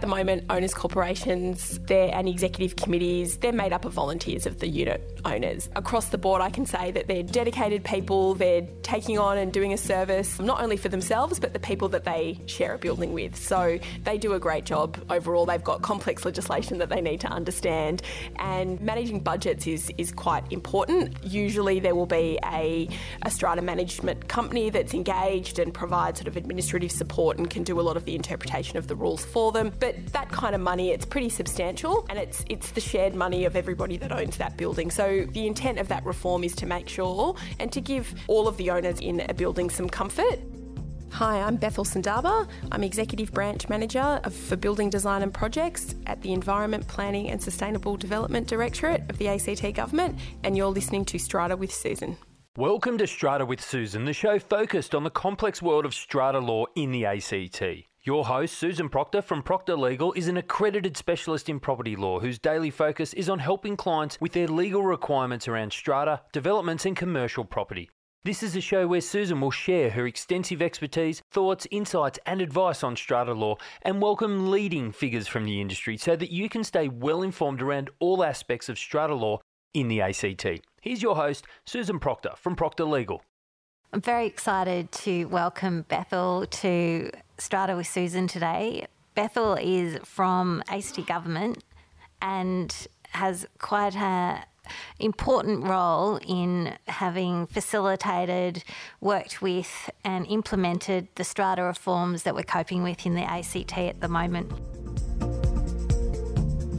At the moment, owners' corporations and executive committees, they're made up of volunteers of the unit owners. Across the board, I can say that they're dedicated people, they're taking on and doing a service not only for themselves, but the people that they share a building with. So they do a great job overall. They've got complex legislation that they need to understand, and managing budgets is, is quite important. Usually, there will be a, a strata management company that's engaged and provides sort of administrative support and can do a lot of the interpretation of the rules for them. But that kind of money, it's pretty substantial, and it's it's the shared money of everybody that owns that building. So the intent of that reform is to make sure and to give all of the owners in a building some comfort. Hi, I'm Bethel Sendaba. I'm Executive Branch Manager for Building Design and Projects at the Environment Planning and Sustainable Development Directorate of the ACT Government, and you're listening to Strata with Susan. Welcome to Strata with Susan, the show focused on the complex world of strata law in the ACT. Your host, Susan Proctor from Proctor Legal, is an accredited specialist in property law whose daily focus is on helping clients with their legal requirements around strata, developments, and commercial property. This is a show where Susan will share her extensive expertise, thoughts, insights, and advice on strata law and welcome leading figures from the industry so that you can stay well informed around all aspects of strata law in the ACT. Here's your host, Susan Proctor from Proctor Legal. I'm very excited to welcome Bethel to Strata with Susan today. Bethel is from ACT Government and has quite an important role in having facilitated, worked with, and implemented the strata reforms that we're coping with in the ACT at the moment.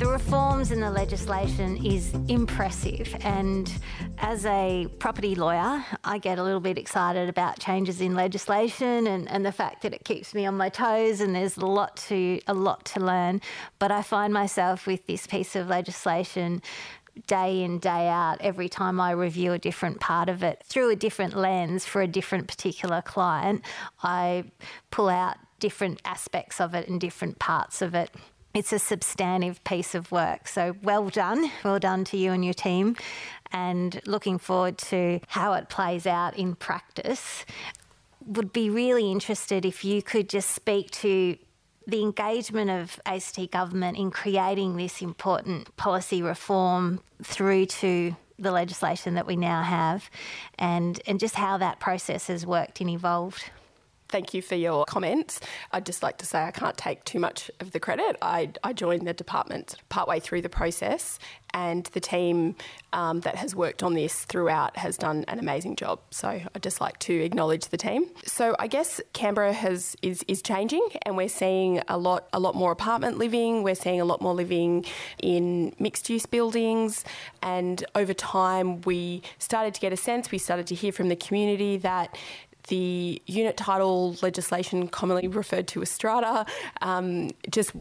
The reforms in the legislation is impressive, and as a property lawyer, I get a little bit excited about changes in legislation and, and the fact that it keeps me on my toes and there's a lot to a lot to learn. But I find myself with this piece of legislation day in, day out, every time I review a different part of it through a different lens for a different particular client, I pull out different aspects of it and different parts of it. It's a substantive piece of work. So well done. Well done to you and your team. And looking forward to how it plays out in practice. Would be really interested if you could just speak to the engagement of ACT government in creating this important policy reform through to the legislation that we now have and, and just how that process has worked and evolved. Thank you for your comments. I'd just like to say I can't take too much of the credit. I, I joined the department partway through the process, and the team um, that has worked on this throughout has done an amazing job. So I'd just like to acknowledge the team. So I guess Canberra has is, is changing, and we're seeing a lot a lot more apartment living. We're seeing a lot more living in mixed use buildings, and over time we started to get a sense. We started to hear from the community that the unit title legislation, commonly referred to as strata, um, just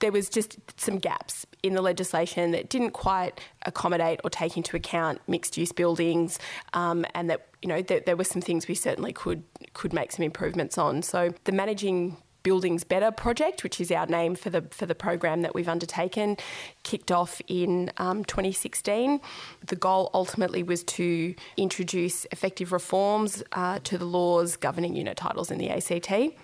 there was just some gaps in the legislation that didn't quite accommodate or take into account mixed use buildings, um, and that you know there, there were some things we certainly could could make some improvements on. So the managing Buildings Better project, which is our name for the for the program that we've undertaken, kicked off in um, 2016. The goal ultimately was to introduce effective reforms uh, to the laws governing unit titles in the ACT.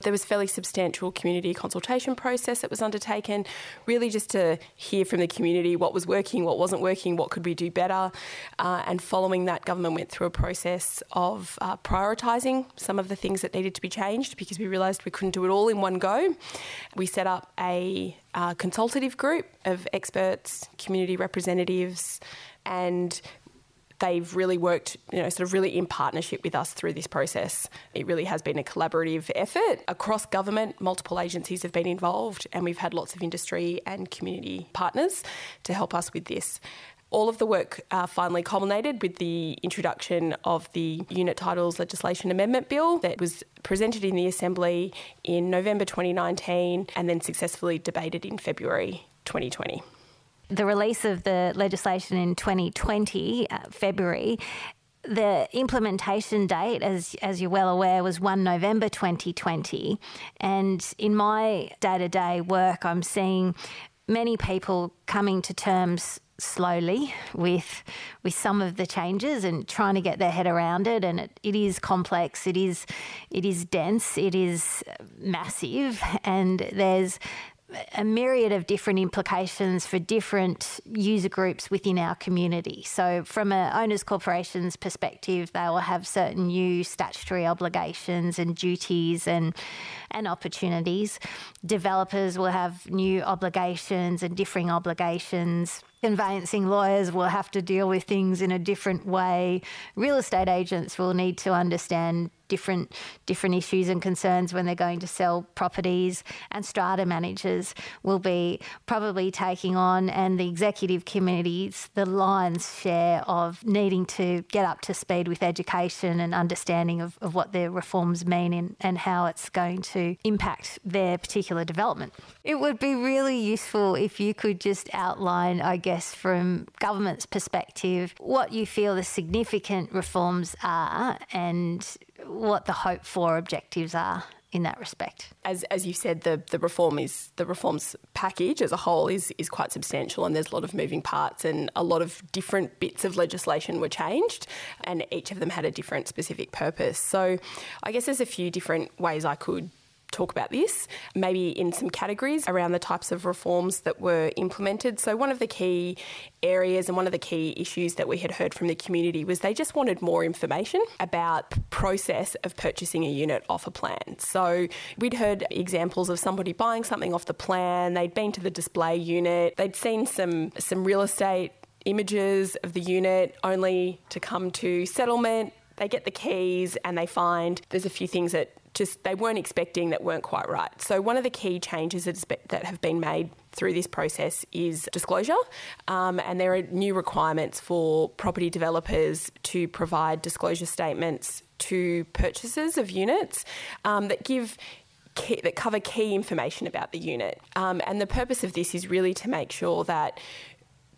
There was a fairly substantial community consultation process that was undertaken, really just to hear from the community what was working, what wasn't working, what could we do better. Uh, and following that, government went through a process of uh, prioritising some of the things that needed to be changed because we realised we couldn't do it all in one go. We set up a uh, consultative group of experts, community representatives, and they've really worked, you know, sort of really in partnership with us through this process. It really has been a collaborative effort across government. Multiple agencies have been involved, and we've had lots of industry and community partners to help us with this. All of the work uh, finally culminated with the introduction of the Unit Titles Legislation Amendment Bill that was presented in the Assembly in November 2019 and then successfully debated in February 2020 the release of the legislation in 2020, uh, February, the implementation date, as as you're well aware, was 1 November 2020. And in my day to day work, I'm seeing many people coming to terms slowly with with some of the changes and trying to get their head around it and it, it is complex it is it is dense it is massive and there's a myriad of different implications for different user groups within our community. So, from an owners corporation's perspective, they will have certain new statutory obligations and duties and and opportunities. Developers will have new obligations and differing obligations conveyancing lawyers will have to deal with things in a different way. Real estate agents will need to understand different different issues and concerns when they're going to sell properties and strata managers will be probably taking on and the executive committees the lion's share of needing to get up to speed with education and understanding of, of what their reforms mean and, and how it's going to impact their particular development. It would be really useful if you could just outline, I guess, from government's perspective, what you feel the significant reforms are and what the hope for objectives are in that respect. As, as you said, the, the reform is the reforms package as a whole is is quite substantial, and there's a lot of moving parts, and a lot of different bits of legislation were changed, and each of them had a different specific purpose. So, I guess there's a few different ways I could talk about this, maybe in some categories around the types of reforms that were implemented. So, one of the key areas and one of the key issues that we had heard from the community was they just wanted more information about the process of purchasing a unit off a plan. So, we'd heard examples of somebody buying something off the plan, they'd been to the display unit, they'd seen some some real estate images of the unit only to come to settlement they get the keys and they find there's a few things that just they weren't expecting that weren't quite right. So one of the key changes that have been made through this process is disclosure, um, and there are new requirements for property developers to provide disclosure statements to purchasers of units um, that give Key, that cover key information about the unit. Um, and the purpose of this is really to make sure that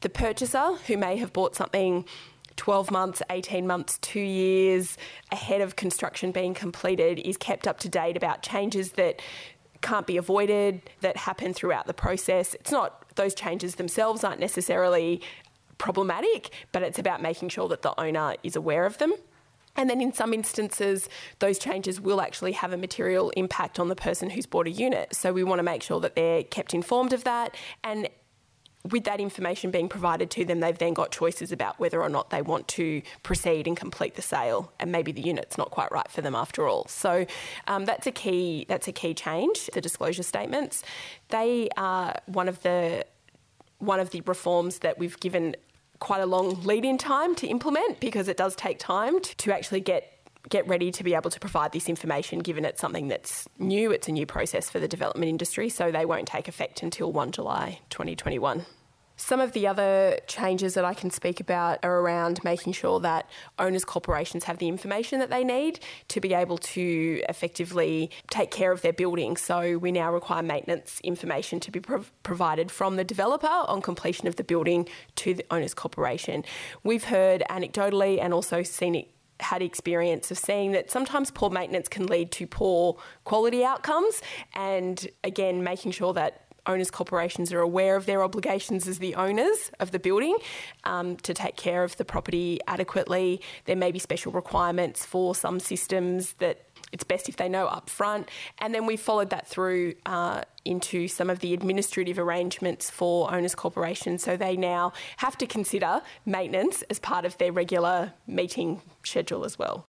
the purchaser who may have bought something 12 months, 18 months, two years ahead of construction being completed is kept up to date about changes that can't be avoided, that happen throughout the process. It's not, those changes themselves aren't necessarily problematic, but it's about making sure that the owner is aware of them. And then in some instances, those changes will actually have a material impact on the person who's bought a unit. So we want to make sure that they're kept informed of that and with that information being provided to them, they've then got choices about whether or not they want to proceed and complete the sale, and maybe the unit's not quite right for them after all. So um, that's a key. That's a key change. The disclosure statements, they are one of the one of the reforms that we've given quite a long lead-in time to implement because it does take time to, to actually get get ready to be able to provide this information given it's something that's new, it's a new process for the development industry, so they won't take effect until 1 July 2021. Some of the other changes that I can speak about are around making sure that owners' corporations have the information that they need to be able to effectively take care of their building. So we now require maintenance information to be prov- provided from the developer on completion of the building to the owners' corporation. We've heard anecdotally and also seen it had experience of seeing that sometimes poor maintenance can lead to poor quality outcomes and again making sure that owners corporations are aware of their obligations as the owners of the building um, to take care of the property adequately. There may be special requirements for some systems that it's best if they know up front. And then we followed that through uh, into some of the administrative arrangements for owners corporations. So they now have to consider maintenance as part of their regular meeting schedule as well.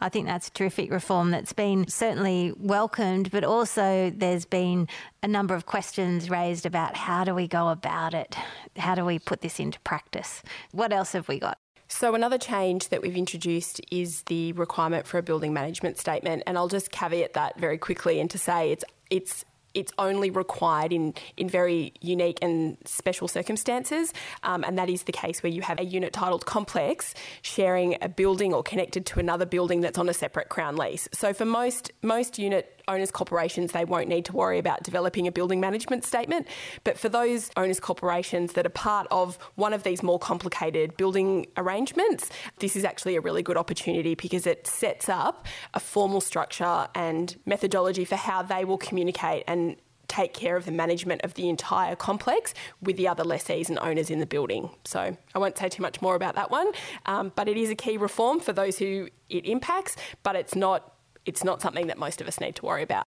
I think that's a terrific reform that's been certainly welcomed, but also there's been a number of questions raised about how do we go about it? How do we put this into practice? What else have we got? So, another change that we've introduced is the requirement for a building management statement. And I'll just caveat that very quickly and to say it's, it's it's only required in, in very unique and special circumstances, um, and that is the case where you have a unit titled complex sharing a building or connected to another building that's on a separate Crown lease. So for most most unit owners corporations, they won't need to worry about developing a building management statement. But for those owners corporations that are part of one of these more complicated building arrangements, this is actually a really good opportunity because it sets up a formal structure and methodology for how they will communicate and take care of the management of the entire complex with the other lessees and owners in the building. So I won't say too much more about that one, um, but it is a key reform for those who it impacts, but it's not it's not something that most of us need to worry about.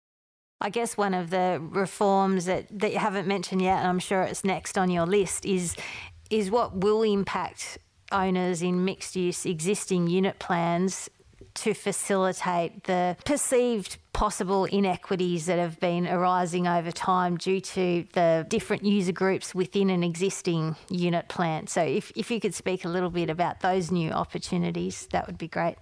I guess one of the reforms that, that you haven't mentioned yet, and I'm sure it's next on your list, is is what will impact owners in mixed use existing unit plans to facilitate the perceived possible inequities that have been arising over time due to the different user groups within an existing unit plan. So, if, if you could speak a little bit about those new opportunities, that would be great.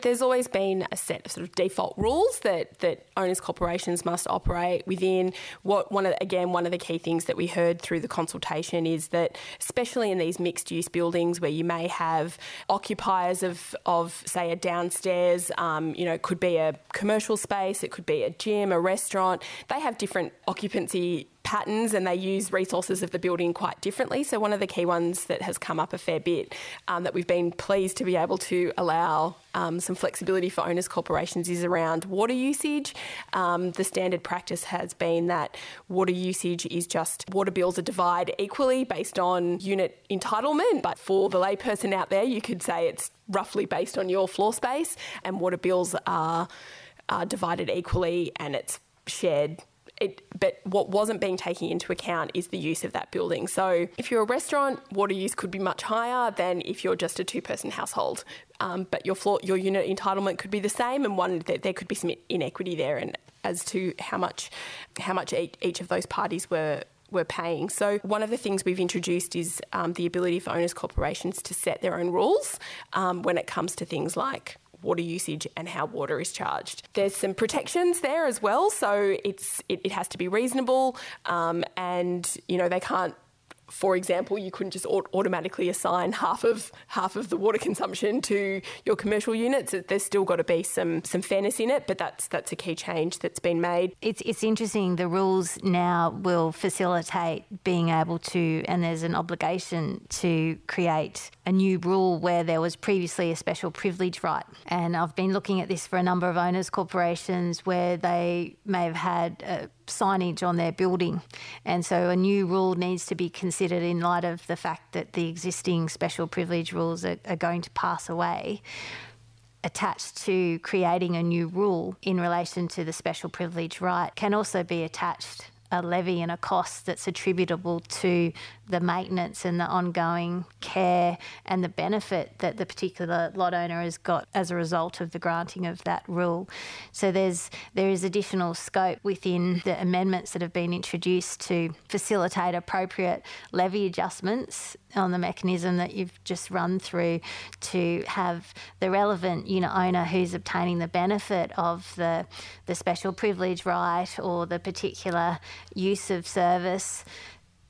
There's always been a set of sort of default rules that, that owners corporations must operate within. What one of again one of the key things that we heard through the consultation is that especially in these mixed use buildings where you may have occupiers of of say a downstairs, um, you know, it could be a commercial space, it could be a gym, a restaurant. They have different occupancy patterns and they use resources of the building quite differently. So, one of the key ones that has come up a fair bit um, that we've been pleased to be able to allow um, some flexibility for owners corporations is around water usage. Um, the standard practice has been that water usage is just water bills are divided equally based on unit entitlement, but for the layperson out there, you could say it's roughly based on your floor space, and water bills are, are divided equally and it's shared it, but what wasn't being taken into account is the use of that building. So if you're a restaurant, water use could be much higher than if you're just a two-person household. Um, but your floor, your unit entitlement could be the same, and one there, there could be some inequity there, and as to how much how much each, of those parties were were paying. So, one of the things we've introduced is um, the ability for owners corporations to set their own rules um, when it comes to things like water usage and how water is charged. There's some protections there as well, so it's it, it has to be reasonable, um, and you know they can't for example, you couldn't just automatically assign half of half of the water consumption to your commercial units. There's still got to be some some fairness in it, but that's that's a key change that's been made. It's it's interesting. The rules now will facilitate being able to, and there's an obligation to create a new rule where there was previously a special privilege right. And I've been looking at this for a number of owners corporations where they may have had uh, signage on their building. And so a new rule needs to be considered in light of the fact that the existing special privilege rules are, are going to pass away attached to creating a new rule in relation to the special privilege right can also be attached a levy and a cost that's attributable to the maintenance and the ongoing care and the benefit that the particular lot owner has got as a result of the granting of that rule. So there's there is additional scope within the amendments that have been introduced to facilitate appropriate levy adjustments on the mechanism that you've just run through to have the relevant unit owner who's obtaining the benefit of the the special privilege right or the particular use of service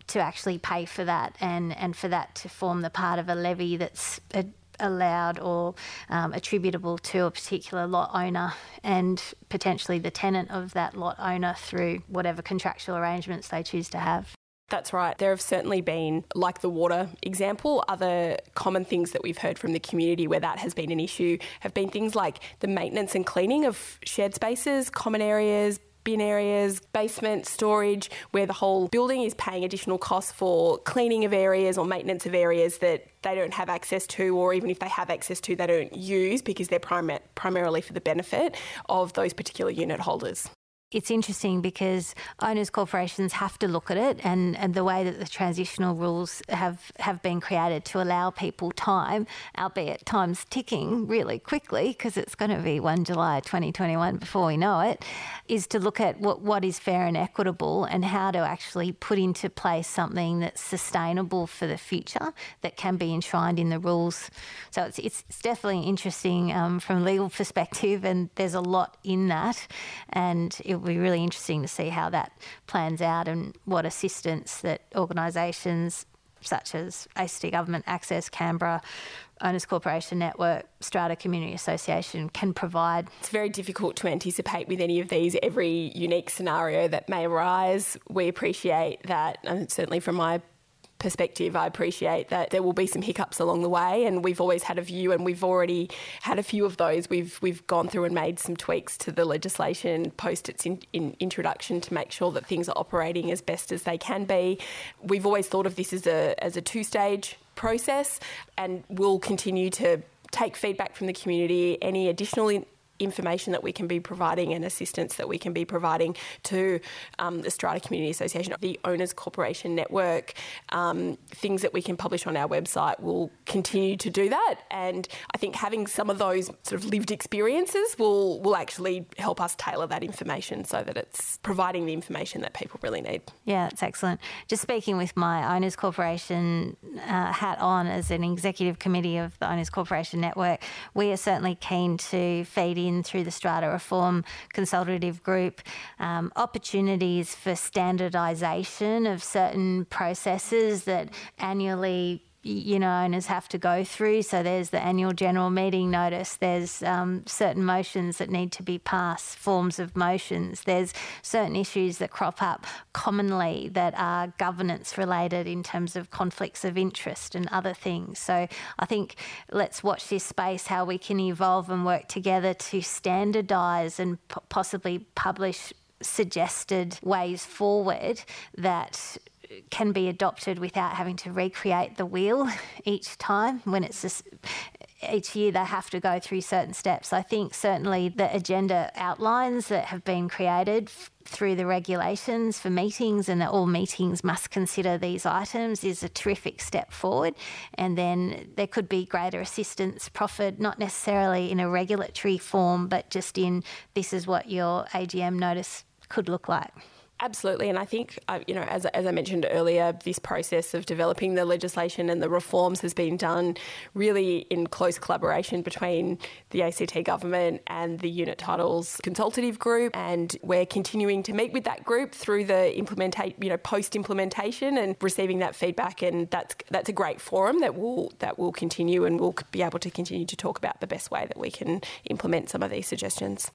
to actually pay for that and, and for that to form the part of a levy that's a, allowed or um, attributable to a particular lot owner and potentially the tenant of that lot owner through whatever contractual arrangements they choose to have. That's right. There have certainly been, like the water example, other common things that we've heard from the community where that has been an issue have been things like the maintenance and cleaning of shared spaces, common areas, bin areas, basement, storage, where the whole building is paying additional costs for cleaning of areas or maintenance of areas that they don't have access to, or even if they have access to, they don't use because they're prim- primarily for the benefit of those particular unit holders it's interesting because owners corporations have to look at it and, and the way that the transitional rules have, have been created to allow people time, albeit time's ticking really quickly because it's going to be 1 July 2021 before we know it, is to look at what, what is fair and equitable and how to actually put into place something that's sustainable for the future that can be enshrined in the rules. So it's, it's, it's definitely interesting um, from a legal perspective and there's a lot in that and it be really interesting to see how that plans out and what assistance that organisations such as ACT Government Access Canberra, Owners Corporation Network, Strata Community Association can provide. It's very difficult to anticipate with any of these every unique scenario that may arise. We appreciate that, and certainly from my perspective, I appreciate that there will be some hiccups along the way, and we've always had a view, and we've already had a few of those. We've we've gone through and made some tweaks to the legislation post its in, in introduction to make sure that things are operating as best as they can be. We've always thought of this as a as a two stage process, and we'll continue to take feedback from the community. Any additional information that we can be providing and assistance that we can be providing to um, the Strata Community Association, the Owners Corporation Network, um, things that we can publish on our website will continue to do that. And I think having some of those sort of lived experiences will, will actually help us tailor that information so that it's providing the information that people really need. Yeah, that's excellent. Just speaking with my Owners Corporation uh, hat on as an executive committee of the Owners Corporation Network, we are certainly keen to feed through the Strata Reform Consultative Group um, opportunities for standardisation of certain processes that annually you know, owners have to go through. So there's the annual general meeting notice. There's um, certain motions that need to be passed, forms of motions. There's certain issues that crop up commonly that are governance related in terms of conflicts of interest and other things. So I think let's watch this space how we can evolve and work together to standardise and possibly publish suggested ways forward that can be adopted without having to recreate the wheel each time when it's just each year they have to go through certain steps. I think certainly the agenda outlines that have been created f- through the regulations for meetings and that all meetings must consider these items is a terrific step forward. And then there could be greater assistance proffered, not necessarily in a regulatory form, but just in this is what your AGM notice could look like. Absolutely, and I think uh, you know, as, as I mentioned earlier, this process of developing the legislation and the reforms has been done really in close collaboration between the ACT government and the unit titles consultative group, and we're continuing to meet with that group through the implementate, you know, post implementation and receiving that feedback, and that's that's a great forum that will that will continue, and we'll be able to continue to talk about the best way that we can implement some of these suggestions.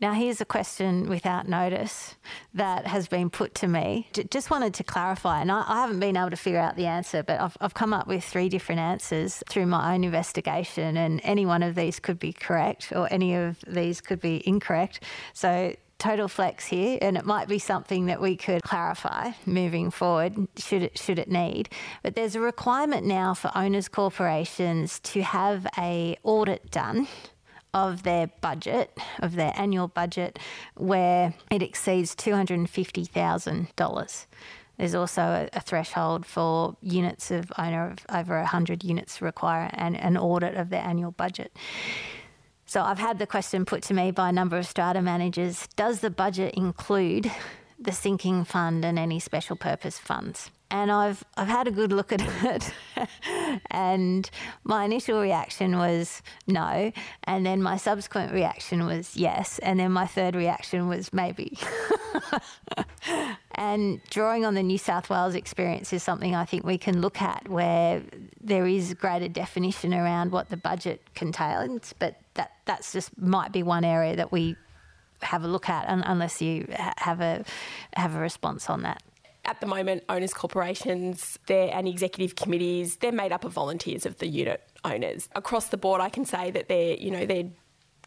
Now, here's a question without notice that has been put to me. Just wanted to clarify, and I, haven't been able to figure out the answer, but I've, I've come up with three different answers through my own investigation, and any one of these could be correct or any of these could be incorrect. So, total flex here, and it might be something that we could clarify moving forward, should it should it need. But there's a requirement now for owners corporations to have a audit done of their budget, of their annual budget, where it exceeds $250,000. There's also a, threshold for units of owner of over 100 units require an, an audit of their annual budget. So I've had the question put to me by a number of strata managers Does the budget include the sinking fund and any special purpose funds? And I've I've had a good look at it, and my initial reaction was no, and then my subsequent reaction was yes, and then my third reaction was maybe. and drawing on the New South Wales experience is something I think we can look at where there is greater definition around what the budget contains, but that that's just might be one area that we have a look at, unless you have a have a response on that at the moment, owners corporations and executive committees, they're made up of volunteers of the unit owners. Across the board, I can say that they're, you know, they're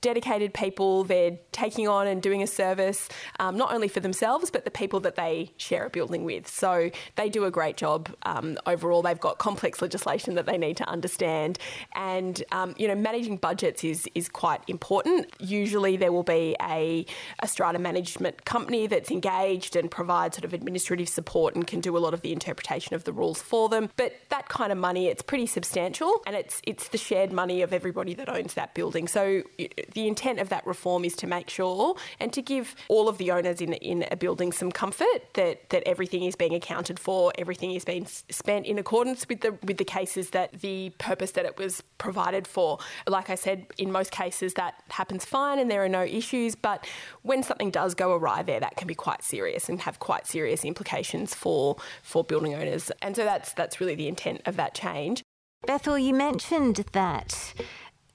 dedicated people. They're taking on and doing a service um, not only for themselves but the people that they share a building with. So they do a great job um, overall. They've got complex legislation that they need to understand, and um, you know managing budgets is is quite important. Usually there will be a, a strata management company that's engaged and provides sort of administrative support and can do a lot of the interpretation of the rules for them. But that kind of money, it's pretty substantial, and it's it's the shared money of everybody that owns that building. So the intent of that reform is to make sure and to give all of the owners in, in a building some comfort that, that everything is being accounted for, everything is being spent in accordance with the with the cases that the purpose that it was provided for. Like I said, in most cases that happens fine and there are no issues, but when something does go awry there, that can be quite serious and have quite serious implications for for building owners. And so that's that's really the intent of that change. Bethel, you mentioned that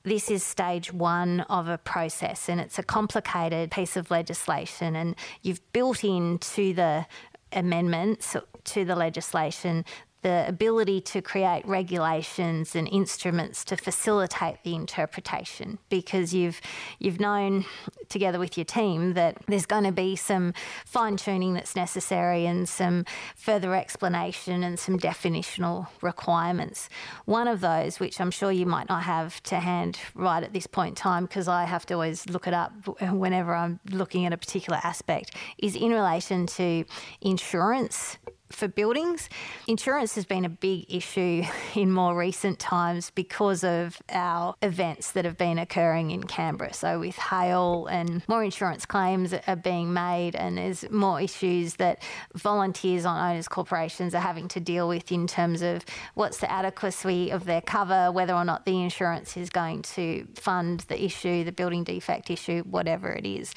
this is stage one of a process and it's a complicated piece of legislation and you've built into the amendments to the legislation the ability to create regulations and instruments to facilitate the interpretation because you've you've known together with your team that there's going to be some fine tuning that's necessary and some further explanation and some definitional requirements. One of those, which I'm sure you might not have to hand right at this point in time because I have to always look it up whenever I'm looking at a particular aspect, is in relation to insurance for buildings. Insurance has been a big issue in more recent times because of our events that have been occurring in Canberra. So, with hail and more insurance claims are being made, and there's more issues that volunteers on owners' corporations are having to deal with in terms of what's the adequacy of their cover, whether or not the insurance is going to fund the issue, the building defect issue, whatever it is.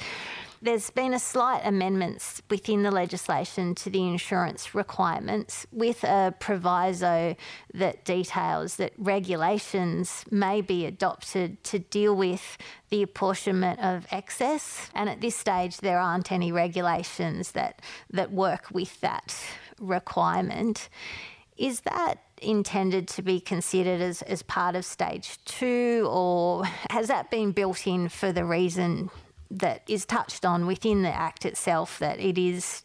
There's been a slight amendments within the legislation to the insurance requirements with a proviso that details that regulations may be adopted to deal with the apportionment of excess. And at this stage, there aren't any regulations that, that work with that requirement. Is that intended to be considered as, as part of stage two, or has that been built in for the reason that is touched on within the Act itself that it is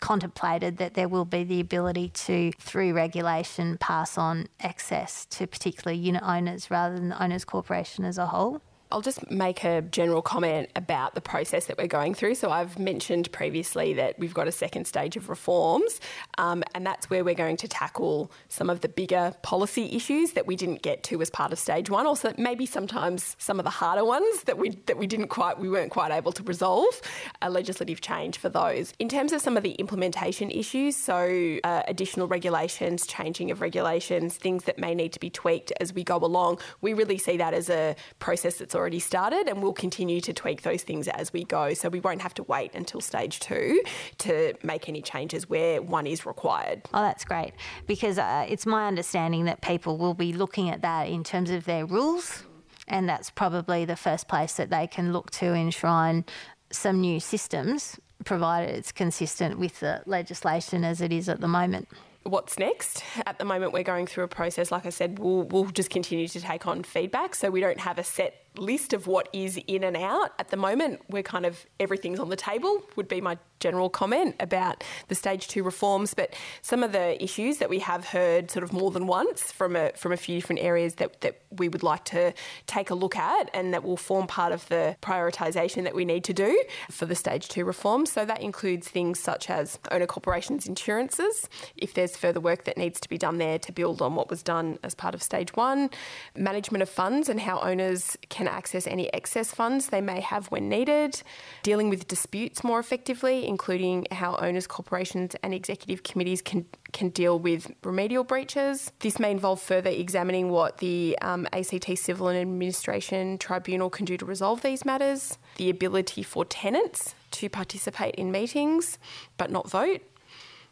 contemplated that there will be the ability to, through regulation, pass on excess to particular unit owners rather than the owners corporation as a whole. I'll just make a general comment about the process that we're going through. So, I've mentioned previously that we've got a second stage of reforms, um, and that's where we're going to tackle some of the bigger policy issues that we didn't get to as part of stage one, or maybe sometimes some of the harder ones that we that we didn't quite we weren't quite able to resolve. A legislative change for those. In terms of some of the implementation issues, so uh, additional regulations, changing of regulations, things that may need to be tweaked as we go along, we really see that as a process that's already started and we'll continue to tweak those things as we go. So we won't have to wait until stage two to make any changes where one is required. Oh, that's great because uh, it's my understanding that people will be looking at that in terms of their rules. And that's probably the first place that they can look to enshrine some new systems, provided it's consistent with the legislation as it is at the moment what's next. At the moment, we're going through a process. Like I said, we'll, we'll just continue to take on feedback. So we don't have a set list of what is in and out at the moment. We're kind of everything's on the table, would be my general comment about the stage two reforms. But some of the issues that we have heard sort of more than once from a, from a few different areas that, that we would like to take a look at and that will form part of the prioritisation that we need to do for the stage two reforms. So that includes things such as owner corporations insurances, if there's further work that needs to be done there to build on what was done as part of stage one, management of funds and how owners can can access any excess funds they may have when needed, dealing with disputes more effectively, including how owners, corporations, and executive committees can, can deal with remedial breaches. This may involve further examining what the um, ACT Civil and Administration Tribunal can do to resolve these matters, the ability for tenants to participate in meetings but not vote.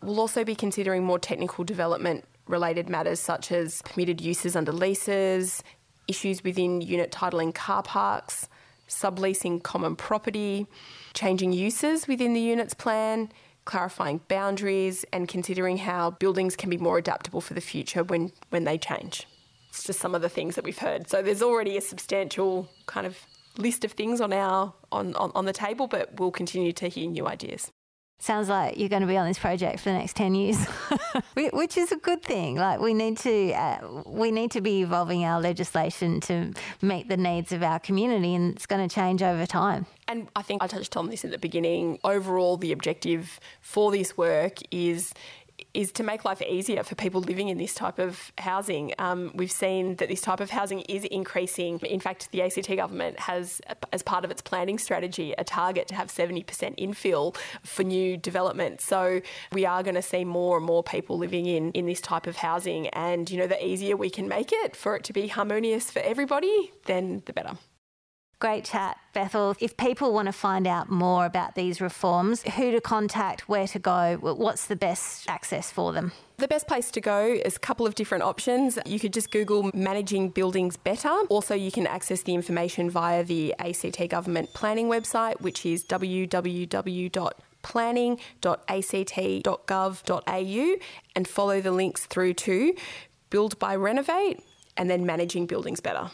We'll also be considering more technical development related matters such as permitted uses under leases, issues within unit titling car parks, subleasing common property, changing uses within the units plan, clarifying boundaries, and considering how buildings can be more adaptable for the future when, when they change. It's just some of the things that we've heard. So there's already a substantial kind of list of things on our on, on, on the table, but we'll continue to hear new ideas sounds like you're going to be on this project for the next 10 years. Which is a good thing. Like we need to uh, we need to be evolving our legislation to meet the needs of our community and it's going to change over time. And I think I touched on this at the beginning. Overall the objective for this work is is to make life easier for people living in this type of housing. Um, we've seen that this type of housing is increasing. In fact, the ACT government has, as part of its planning strategy, a target to have 70% infill for new development. So we are going to see more and more people living in, in this type of housing. And, you know, the easier we can make it for it to be harmonious for everybody, then the better. Great chat, Bethel. If people want to find out more about these reforms, who to contact, where to go, what's the best access for them? The best place to go is a couple of different options. You could just Google Managing Buildings Better. Also, you can access the information via the ACT Government Planning website, which is www planning.act.gov.au and follow the links through to Build Buy Renovate and then Managing Buildings Better.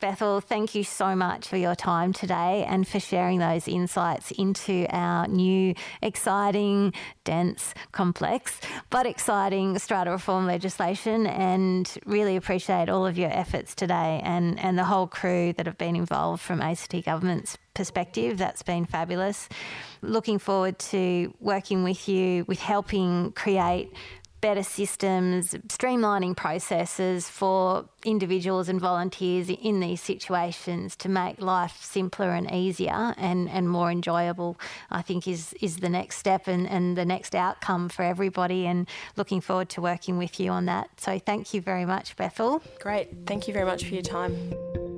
Bethel, thank you so much for your time today and for sharing those insights into our new, exciting, dense, complex, but exciting strata reform legislation. And really appreciate all of your efforts today and, and the whole crew that have been involved from ACT Government's perspective. That's been fabulous. Looking forward to working with you with helping create better systems, streamlining processes for individuals and volunteers in these situations to make life simpler and easier and, and more enjoyable, I think is, is the next step and, and the next outcome for everybody. And looking forward to working with you on that. So thank you very much, Bethel. Great. Thank you very much for your time.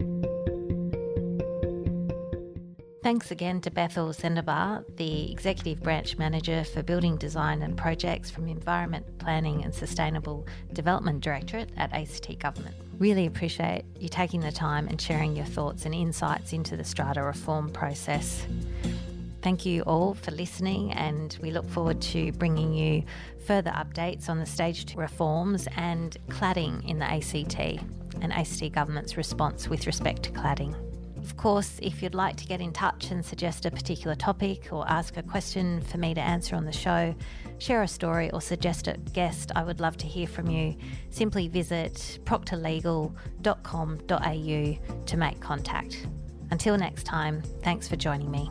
Thanks again to Bethel Sendaba, the Executive Branch Manager for Building Design and Projects from Environment Planning and Sustainable Development Directorate at ACT Government. Really appreciate you taking the time and sharing your thoughts and insights into the strata reform process. Thank you all for listening, and we look forward to bringing you further updates on the staged reforms and cladding in the ACT and ACT Government's response with respect to cladding. Of course, if you'd like to get in touch and suggest a particular topic or ask a question for me to answer on the show, share a story or suggest a guest, I would love to hear from you. Simply visit proctorlegal.com.au to make contact. Until next time, thanks for joining me.